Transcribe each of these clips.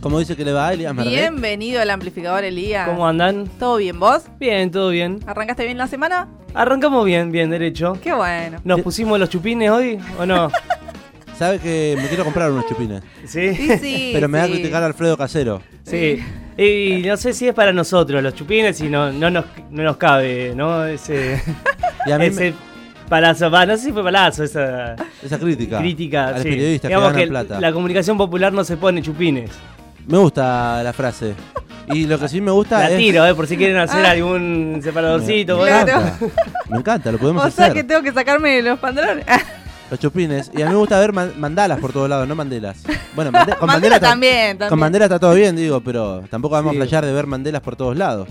¿Cómo dice que le va a Elías Merdet? Bienvenido al amplificador Elías. ¿Cómo andan? ¿Todo bien vos? Bien, todo bien. ¿Arrancaste bien la semana? Arrancamos bien, bien, derecho. Qué bueno. ¿Nos pusimos los chupines hoy o no? ¿Sabe que me quiero comprar unos chupines? Sí. Sí, sí. Pero me va a criticar Alfredo Casero. Sí. Y no sé si es para nosotros los chupines y no, no, nos, no nos cabe, ¿no? Ese, Y a mí ese palazo, va, no sé si fue palazo esa esa crítica. crítica. A los sí. periodistas Digamos que ganan que plata. la comunicación popular no se pone chupines. Me gusta la frase. Y lo que sí me gusta La es... tiro, ¿eh? Por si quieren hacer Ah. algún separadorcito. Me, bueno. me encanta. Me encanta, lo podemos O sea hacer. que tengo que sacarme los pantalones. Los chupines. Y a mí me gusta ver man- mandalas por todos lados, no mandelas. Bueno, mande- con Mandela también, también. Con bandera está todo bien, digo, pero tampoco vamos Sí. a flashear de ver mandelas por todos lados.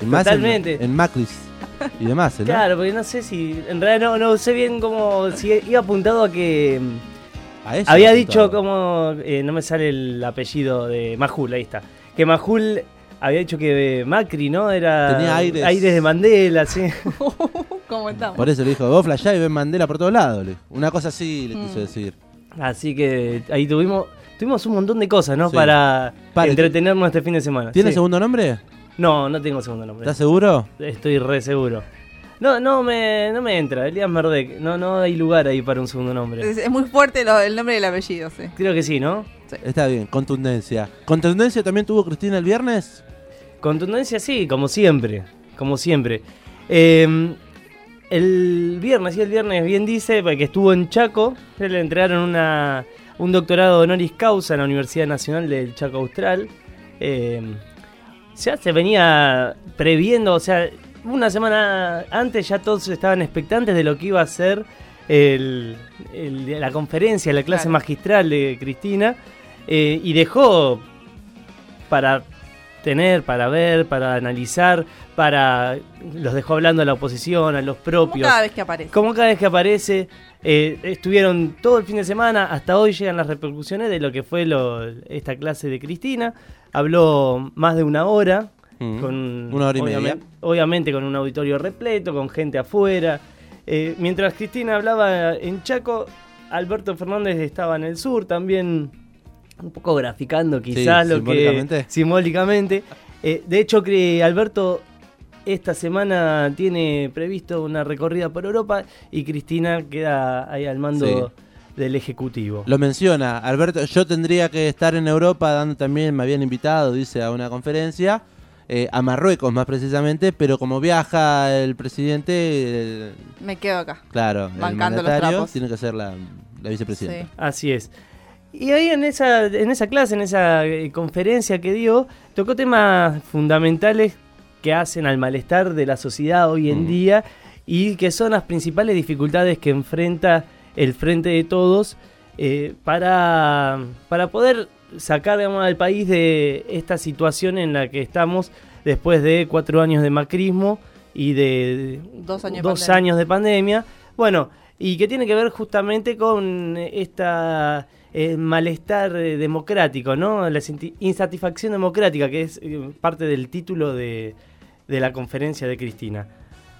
Y más en- Totalmente. En, Macris y demás, ¿no? Claro, porque no sé si. En realidad no, no sé bien cómo. Si iba apuntado a que. A eso Había dicho como. eh, no me sale el apellido de Majul, ahí está. Que Majul había dicho que Macri, ¿no? Era. Tenía aires. de Mandela, sí. ¿Cómo estamos? Por eso le dijo, vos flashá y ven Mandela por todos lados. le- Una cosa así le Mm. quiso decir. Así que ahí tuvimos. Tuvimos un montón de cosas, ¿no? Sí. Para Pare, entretenernos este fin de semana. ¿Tiene Sí. segundo nombre? No, no tengo segundo nombre. ¿Estás seguro? Estoy re seguro. No, no me, no me entra. Elías Merdek. No, no hay lugar ahí para un segundo nombre. Es, es muy fuerte lo- el nombre del apellido, sí. Creo que sí, ¿no? Está bien, contundencia. ¿Contundencia también tuvo Cristina el viernes? Contundencia sí, como siempre, como siempre. Eh, el viernes, sí, el viernes bien dice, que estuvo en Chaco, se le entregaron una, un doctorado honoris causa en la Universidad Nacional del Chaco Austral. Eh, ya se venía previendo, o sea, una semana antes ya todos estaban expectantes de lo que iba a ser el- el- la conferencia, la clase Claro. magistral de Cristina, eh, y dejó para tener, para ver, para analizar, para los dejó hablando a la oposición, a los Como propios. cada vez que aparece. Como cada vez que aparece, eh, estuvieron todo el fin de semana, hasta hoy llegan las repercusiones de lo que fue lo- esta clase de Cristina. Habló más de una hora, Mm. con, Una hora y obviamente, media. obviamente con un auditorio repleto, con gente afuera. Eh, mientras Cristina hablaba en Chaco, Alberto Fernández estaba en el sur también, un poco graficando quizás Sí, lo simbólicamente. que simbólicamente. Eh, de hecho, que Alberto esta semana tiene previsto una recorrida por Europa y Cristina queda ahí al mando del Ejecutivo. Lo menciona, Alberto, yo tendría que estar en Europa dando también, me habían invitado, dice, a una conferencia, eh, a Marruecos más precisamente, pero como viaja el presidente, Me quedo acá. claro, el Bancando los mandatario trapos. tiene que ser la, la vicepresidenta. Sí. Así es. Y ahí en esa, en esa clase, en esa eh, conferencia que dio, tocó temas fundamentales que hacen al malestar de la sociedad hoy en Mm. día y que son las principales dificultades que enfrenta el Frente de Todos eh, para, para poder sacar digamos, al país de esta situación en la que estamos después de cuatro años de macrismo y de Dos años de dos pandemia. años de pandemia. Bueno, y que tiene que ver justamente con esta eh, malestar eh, democrático, ¿no? La insatisfacción democrática, que es eh, parte del título de, de la conferencia de Cristina.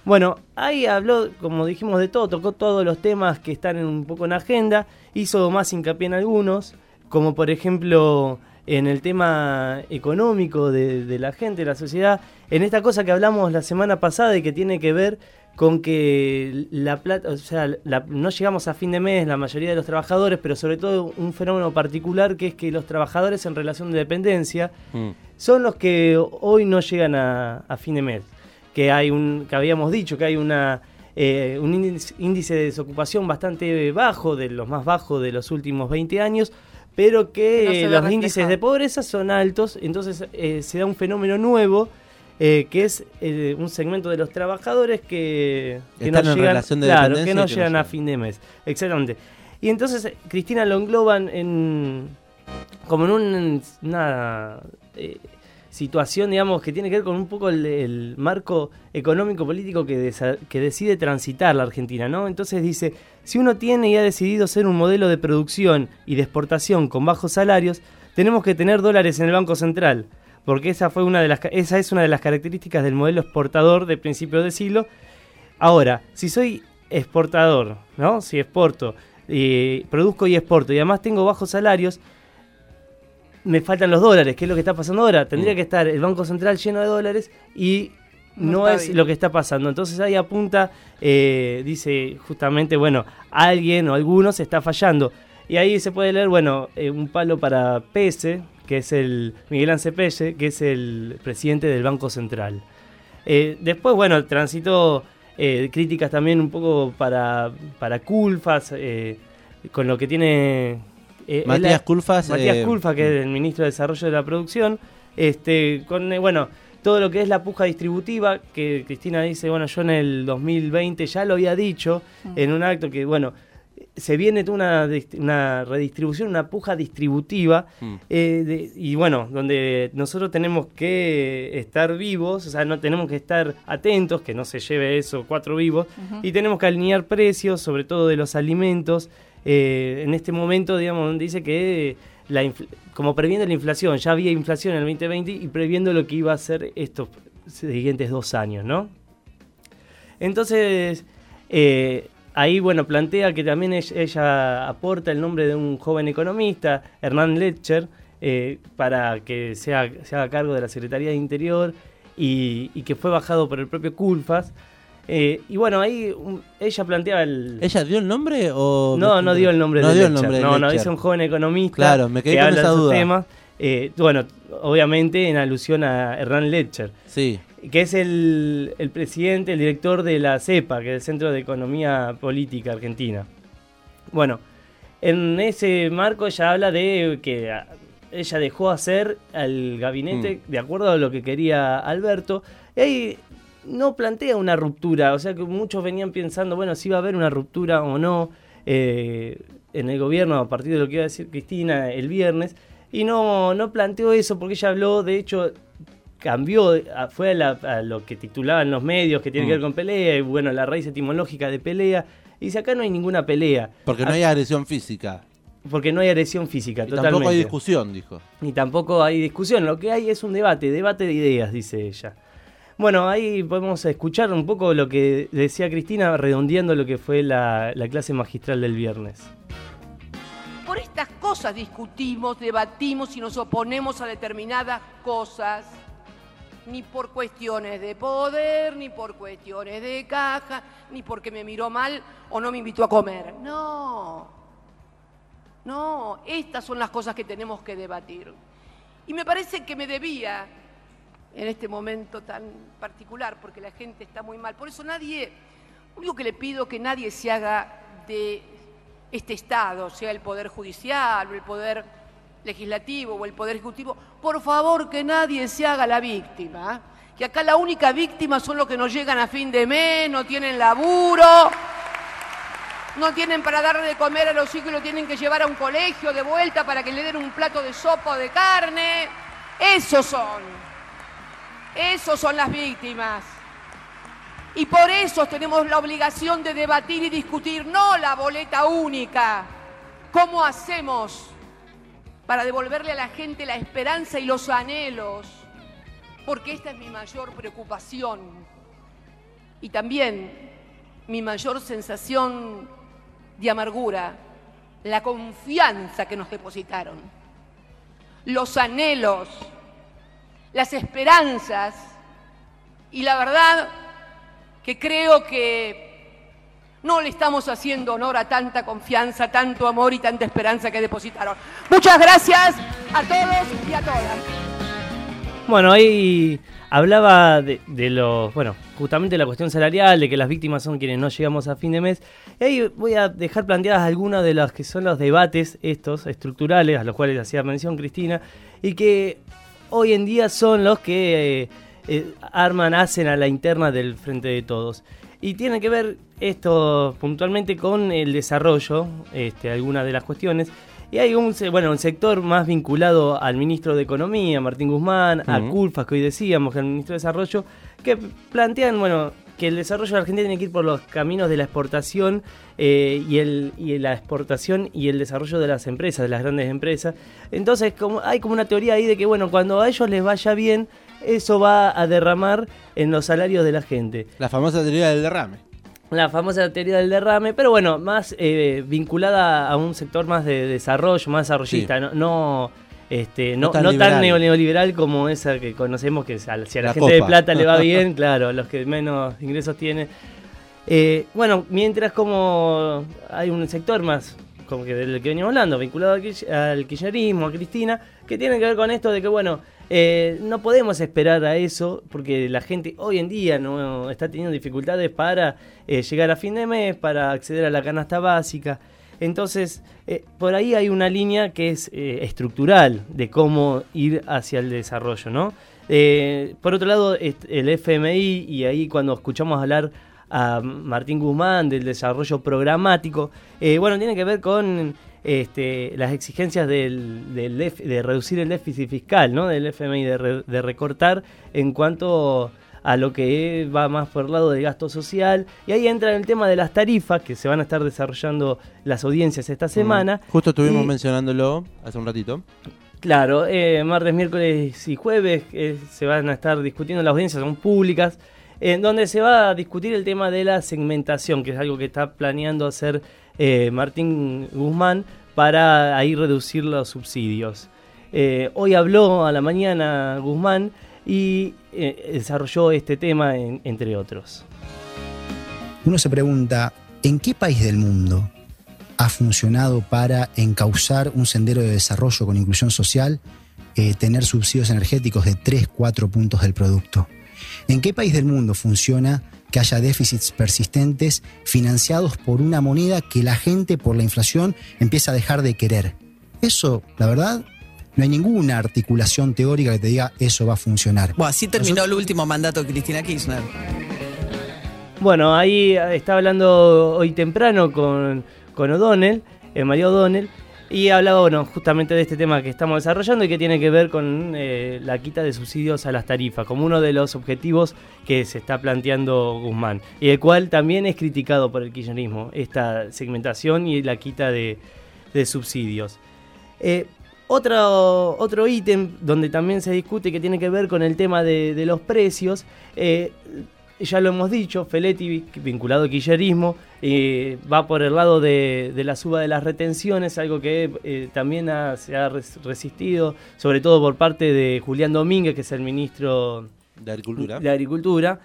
Bueno, ahí habló, como dijimos, de todo, tocó todos los temas que están un poco en agenda, hizo más hincapié en algunos, como por ejemplo en el tema económico de, de la gente, de la sociedad, en esta cosa que hablamos la semana pasada y que tiene que ver con que la plata, o sea, la- no llegamos a fin de mes la mayoría de los trabajadores, pero sobre todo un fenómeno particular que es que los trabajadores en relación de dependencia Mm. son los que hoy no llegan a, a fin de mes. Que hay un, que habíamos dicho que hay una eh, un índice, de desocupación bastante bajo, de los más bajos de los últimos 20 años, pero que no eh, los índices de pobreza son altos, entonces eh, se da un fenómeno nuevo. Eh, que es eh, un segmento de los trabajadores que, que no llegan, relación de claro, que no que no llegan a fin de mes. Exactamente. Y entonces eh, Cristina lo engloban en como en un- una eh, situación, digamos, que tiene que ver con un poco el, el marco económico-político que, desa- que decide transitar la Argentina, ¿no? Entonces dice, si uno tiene y ha decidido ser un modelo de producción y de exportación con bajos salarios, tenemos que tener dólares en el Banco Central, porque esa, fue una de las, esa es una de las características del modelo exportador de principio de siglo. Ahora, si soy exportador, ¿no? Si exporto eh, produzco y exporto y además tengo bajos salarios, me faltan los dólares, que es lo que está pasando ahora. Tendría Mm. que estar el Banco Central lleno de dólares y No es bien. lo que está pasando. Entonces ahí apunta, eh, dice justamente, bueno, alguien o algunos está fallando. Y ahí se puede leer, bueno, eh, un palo para Pese, que es el Miguel Pese, que es el presidente del Banco Central. Eh, después, bueno, transitó eh, críticas también un poco para, para Culfas, eh, con lo que tiene... eh, Matías Culfas. Matías eh, Culfa, que es el ministro de Desarrollo de la Producción, este, con, eh, bueno, todo lo que es la puja distributiva, que Cristina dice, bueno, yo en el 2020 ya lo había dicho Mm. en un acto que, bueno, se viene toda una, una redistribución, una puja distributiva, Mm. eh, de- y bueno, donde nosotros tenemos que estar vivos, o sea, no tenemos que estar atentos, que no se lleve eso cuatro vivos, y tenemos que alinear precios, sobre todo de los alimentos. Eh, en este momento, digamos, dice que la como previendo la inflación, ya había inflación en el 2020 y previendo lo que iba a ser estos siguientes dos años, ¿no? Entonces, eh, ahí, bueno, plantea que también ella, aporta el nombre de un joven economista, Hernán Letcher, eh, para que sea, se haga cargo de la Secretaría de Interior y, y que fue bajado por el propio Culfas. Eh, y bueno, ahí um, ella planteaba el... ¿Ella dio el nombre o.? No, no dio el nombre no de dio el nombre de No, no, dice un joven economista Claro, me quedé que con habla esa de duda. temas. Eh, bueno, obviamente en alusión a Hernán Letcher, Sí. que es el, el presidente, el director de la CEPA, que es el Centro de Economía Política Argentina. Bueno, en ese marco ella habla de que ella dejó hacer al gabinete Mm. de acuerdo a lo que quería Alberto. Y ahí no plantea una ruptura, o sea que muchos venían pensando, bueno, si iba a haber una ruptura o no eh, en el gobierno a partir de lo que iba a decir Cristina el viernes. Y no, no planteó eso porque ella habló, de hecho, cambió, fue a, la- a lo que titulaban los medios que tiene que Mm. ver con pelea, y bueno, la raíz etimológica de pelea. Y dice, acá no hay ninguna pelea. Porque no hay agresión física. porque no hay agresión física, Y totalmente. tampoco hay discusión, dijo. Ni tampoco hay discusión. Lo que hay es un debate, debate de ideas, dice ella. Bueno, ahí podemos escuchar un poco lo que decía Cristina, redondeando lo que fue la, la clase magistral del viernes. Por estas cosas discutimos, debatimos y nos oponemos a determinadas cosas. Ni por cuestiones de poder, ni por cuestiones de caja, ni porque me miró mal o no me invitó a comer. No. No, estas son las cosas que tenemos que debatir. Y me parece que me debía, en este momento tan particular, porque la gente está muy mal. Por eso nadie, lo único que le pido que nadie se haga de este Estado, sea el Poder Judicial o el Poder Legislativo o el Poder Ejecutivo, por favor que nadie se haga la víctima. ¿eh? Que acá la única víctima son los que no llegan a fin de mes, no tienen laburo, no tienen para darle de comer a los hijos y lo tienen que llevar a un colegio de vuelta para que le den un plato de sopa o de carne. Esos son. Esos son las víctimas. Y por eso tenemos la obligación de debatir y discutir, no la boleta única. ¿Cómo hacemos para devolverle a la gente la esperanza y los anhelos? Porque esta es mi mayor preocupación. Y también mi mayor sensación de amargura, la confianza que nos depositaron, los anhelos, las esperanzas y la verdad que creo que no le estamos haciendo honor a tanta confianza, tanto amor y tanta esperanza que depositaron. Muchas gracias a todos y a todas. Bueno, ahí hablaba de, de los, bueno, justamente la cuestión salarial, de que las víctimas son quienes no llegamos a fin de mes. Y ahí voy a dejar planteadas algunas de las que son los debates estos estructurales, a los cuales hacía mención Cristina, y que hoy en día son los que eh, eh, arman, hacen a la interna del Frente de Todos. Y tiene que ver esto puntualmente con el desarrollo, este, algunas de las cuestiones. Y hay un, bueno, un sector más vinculado al ministro de Economía, Martín Guzmán, a. Culfas, que hoy decíamos, que el ministro de Desarrollo, que plantean, bueno, que el desarrollo de la Argentina tiene que ir por los caminos de la exportación eh, y, el, y la exportación y el desarrollo de las empresas, de las grandes empresas. Entonces, como, hay como una teoría ahí de que, bueno, cuando a ellos les vaya bien, eso va a derramar en los salarios de la gente. La famosa teoría del derrame. la famosa teoría del derrame, pero bueno, más eh, vinculada a un sector más de desarrollo, más desarrollista, Sí. no, no, este, No no, tan no tan neoliberal como esa que conocemos, que si a la, gente de plata le va bien, claro, los que menos ingresos tienen. Eh, bueno, mientras como hay un sector más, como que del que veníamos hablando, vinculado al kirchnerismo, a Cristina, que tiene que ver con esto de que, bueno, eh, no podemos esperar a eso, porque la gente hoy en día no está teniendo dificultades para eh, llegar a fin de mes, para acceder a la canasta básica. Entonces, eh, por ahí hay una línea que es estructural de cómo ir hacia el desarrollo, ¿no? Por otro lado, el FMI, y ahí cuando escuchamos hablar a Martín Guzmán del desarrollo programático, bueno, tiene que ver con este, las exigencias del, del def- de reducir el déficit fiscal, ¿no? Del FMI, de, re- de recortar en cuanto a lo que va más por el lado del gasto social. Y ahí entra el tema de las tarifas, que se van a estar desarrollando las audiencias esta semana. Mm. Justo estuvimos Y- mencionándolo hace un ratito. Claro, eh, martes, miércoles y jueves eh, se van a estar discutiendo las audiencias, son públicas, en donde se va a discutir el tema de la segmentación, que es algo que está planeando hacer eh, Martín Guzmán para ahí reducir los subsidios. Eh, hoy habló a la mañana Guzmán y eh, desarrolló este tema en- entre otros. Uno se pregunta, ¿en qué país del mundo ha funcionado para encauzar un sendero de desarrollo con inclusión social, tener subsidios energéticos de 3, 4 puntos del producto? ¿En qué país del mundo funciona que haya déficits persistentes financiados por una moneda que la gente por la inflación empieza a dejar de querer? Eso, la verdad, no hay ninguna articulación teórica que te diga eso va a funcionar. Bueno, así terminó el último mandato de Cristina Kirchner. Bueno, ahí eh, estaba hablando hoy temprano con, con O'Donnell, eh, María O'Donnell, y hablaba, bueno, justamente de este tema que estamos desarrollando y que tiene que ver con eh, la quita de subsidios a las tarifas, como uno de los objetivos que se está planteando Guzmán, y el cual también es criticado por el kirchnerismo, esta segmentación y la quita de, subsidios. Eh, otro, otro ítem donde también se discute que tiene que ver con el tema de, de los precios, eh, ya lo hemos dicho, Feletti, vinculado al kirchnerismo, eh, va por el lado de, de la suba de las retenciones, algo que eh, también ha- se ha res- resistido, sobre todo por parte de Julián Domínguez, que es el ministro De agricultura. de Agricultura.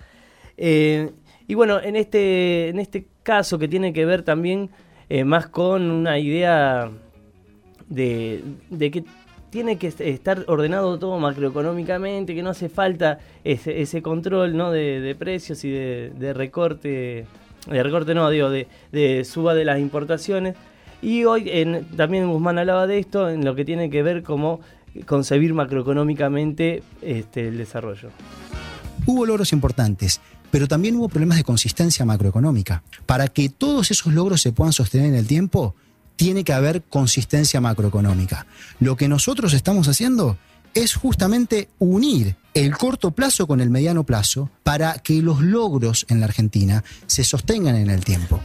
Eh, y bueno, en este, en este caso que tiene que ver también más con una idea de, de que tiene que est- estar ordenado todo macroeconómicamente, que no hace falta ese, control ¿no? de, precios y de, recorte, de recorte no, digo, de, suba de las importaciones. Y hoy también Guzmán hablaba de esto en lo que tiene que ver como concebir macroeconómicamente este, el desarrollo. Hubo logros importantes, pero también hubo problemas de consistencia macroeconómica. Para que todos esos logros se puedan sostener en el tiempo, tiene que haber consistencia macroeconómica. Lo que nosotros estamos haciendo es justamente unir el corto plazo con el mediano plazo para que los logros en la Argentina se sostengan en el tiempo.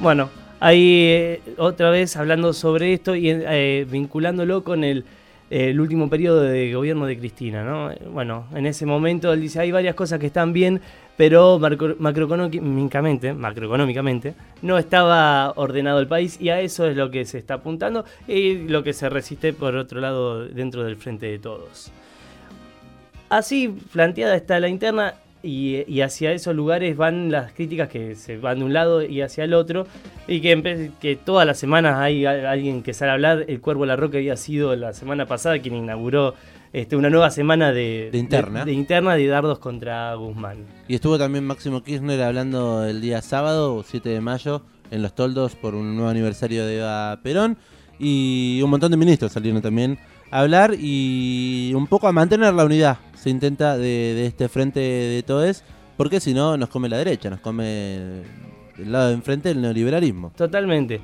Bueno, ahí eh, otra vez hablando sobre esto y eh, vinculándolo con el, eh, el último periodo de gobierno de Cristina, ¿no? Bueno, en ese momento él dice, hay varias cosas que están bien, pero macro- macroeconómicamente, macroeconómicamente no estaba ordenado el país y a eso es lo que se está apuntando y lo que se resiste por otro lado dentro del frente de todos. Así planteada está la interna y, hacia esos lugares van las críticas que se van de un lado y hacia el otro y que, que todas las semanas hay alguien que sale a hablar. El Cuervo La Roca había sido la semana pasada quien inauguró este, una nueva semana de, De interna. de, de interna de dardos contra Guzmán. Y estuvo también Máximo Kirchner hablando el día sábado, 7 de mayo, en Los Toldos por un nuevo aniversario de Eva Perón. Y un montón de ministros salieron también a hablar y un poco a mantener la unidad. Se intenta de, de este frente de todes, porque si no nos come la derecha, nos come el lado de enfrente del neoliberalismo. Totalmente.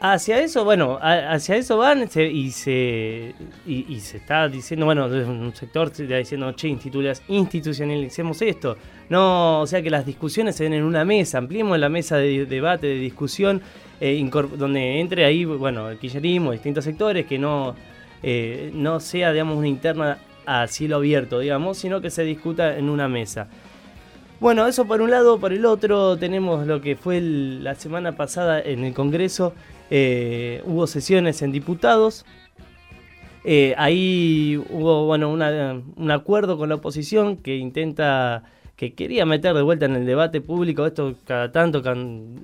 Hacia eso, bueno, hacia eso van se- y, se, y, se está diciendo, bueno, un sector se está diciendo, che, institucionalicemos esto. No, o sea, que las discusiones se den en una mesa, ampliemos la mesa de debate, de discusión, eh, donde entre ahí, bueno, el kirchnerismo, distintos sectores, que no, eh, no sea, digamos, una interna a cielo abierto, digamos, sino que se discuta en una mesa. Bueno, eso por un lado, por el otro tenemos lo que fue el- la semana pasada en el Congreso, eh, hubo sesiones en diputados, Eh, ahí hubo bueno una- un acuerdo con la oposición que intenta, que quería meter de vuelta en el debate público, esto cada tanto, cada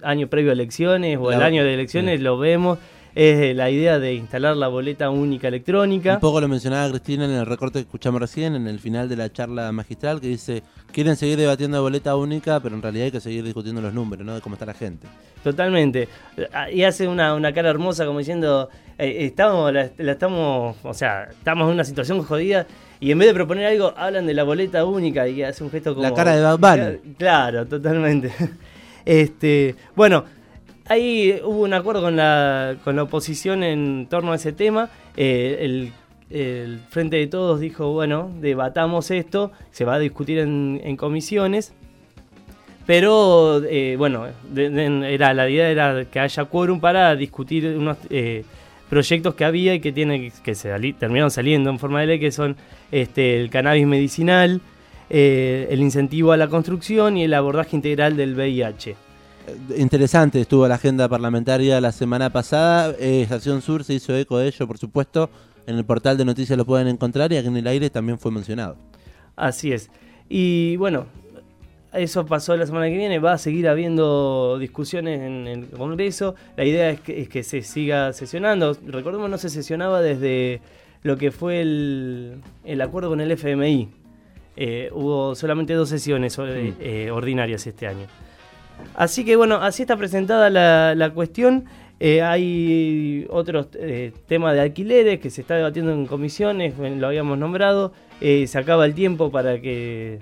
año previo a elecciones o el año de elecciones lo vemos, es eh, la idea de instalar la boleta única electrónica. Un poco lo mencionaba Cristina en el recorte que escuchamos recién, en el final de la charla magistral, que dice, quieren seguir debatiendo de boleta única, pero en realidad hay que seguir discutiendo los números, ¿no? De cómo está la gente. Totalmente. Ah, Y hace una, una cara hermosa como diciendo, eh, estamos, la, la estamos, o sea, estamos en una situación jodida y en vez de proponer algo, hablan de la boleta única y hace un gesto como... La cara de Bad Bunny. Claro, totalmente. Este, bueno, ahí hubo un acuerdo con la, con la oposición en torno a ese tema. Eh, el, Frente de Todos dijo, bueno, debatamos esto, se va a discutir en, en comisiones. Pero eh, bueno, era, la idea era que haya quórum para discutir unos eh, proyectos que había y que tiene que se terminaron saliendo en forma de ley, que son este, el cannabis medicinal, eh, el incentivo a la construcción y el abordaje integral del VIH. Eh, Interesante estuvo la agenda parlamentaria la semana pasada. Eh, Estación Sur se hizo eco de ello, por supuesto. En el portal de noticias lo pueden encontrar y aquí en el aire también fue mencionado. Así es. Y bueno, eso pasó la semana que viene, va a seguir habiendo discusiones en el Congreso. La idea es que, es que se siga sesionando. Recordemos, no se sesionaba desde lo que fue el, el acuerdo con el FMI. Eh, hubo solamente dos sesiones eh, ordinarias este año. Así que bueno, así está presentada la, la cuestión. Eh, hay otros eh, temas de alquileres que se está debatiendo en comisiones, lo habíamos nombrado. Eh, se acaba el tiempo para que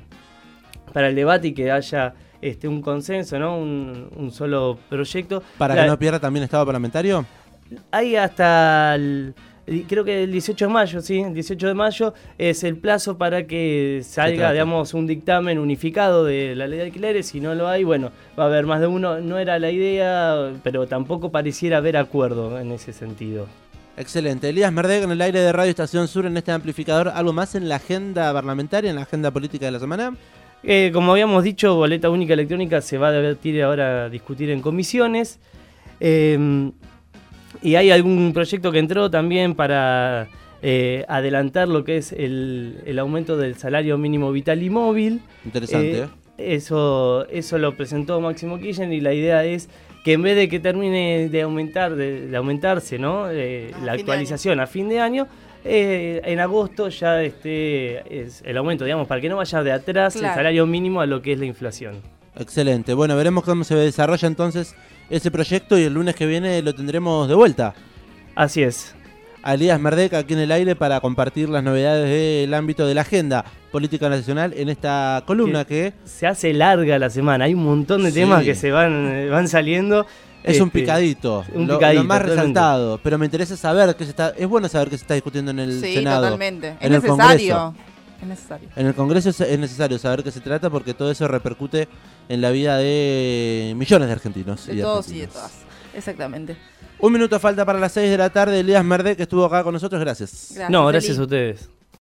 para el debate y que haya este un consenso, ¿no? Un, un solo proyecto. Para La- que no pierda también estado parlamentario. hay hasta el- creo que el 18 de mayo, sí, el 18 de mayo es el plazo para que salga, digamos, un dictamen unificado de la ley de alquileres. Si no lo hay, bueno, va a haber más de uno. No era la idea, pero tampoco pareciera haber acuerdo en ese sentido. Excelente. Elías Merdeg en el aire de Radio Estación Sur en este amplificador. ¿Algo más en la agenda parlamentaria, en la agenda política de la semana? Eh, como habíamos dicho, boleta única electrónica se va a debatir ahora, a discutir en comisiones. Eh, y hay algún proyecto que entró también para eh, adelantar lo que es el, el aumento del salario mínimo vital y móvil. Interesante, Eh, ¿eh? Eso, eso lo presentó Máximo Kirchner y la idea es que en vez de que termine de aumentar, de, de aumentarse, ¿no? Eh, la actualización a fin de año, eh, en agosto ya esté es el aumento, digamos, para que no vaya de atrás el salario mínimo a lo que es la inflación. Excelente. Bueno, veremos cómo se desarrolla entonces ese proyecto y el lunes que viene lo tendremos de vuelta. Así es. A Elías Merdec aquí en el aire para compartir las novedades del ámbito de la agenda política nacional en esta columna que Se hace larga la semana, hay un montón de Sí. temas que se van, eh, van saliendo. es un Este, picadito, un lo, picadito, lo más totalmente. resaltado, pero me interesa saber qué se está, es bueno saber qué se está discutiendo en el Sí, Senado. totalmente. Es en el necesario. Congreso. Es necesario. En el Congreso es, es necesario saber qué se trata porque todo eso repercute en la vida de millones de argentinos. De y todos y de todas. Exactamente. Un minuto falta para las 6 de la tarde. Elías Merdec que estuvo acá con nosotros, gracias. Gracias, no, gracias Eli. a ustedes.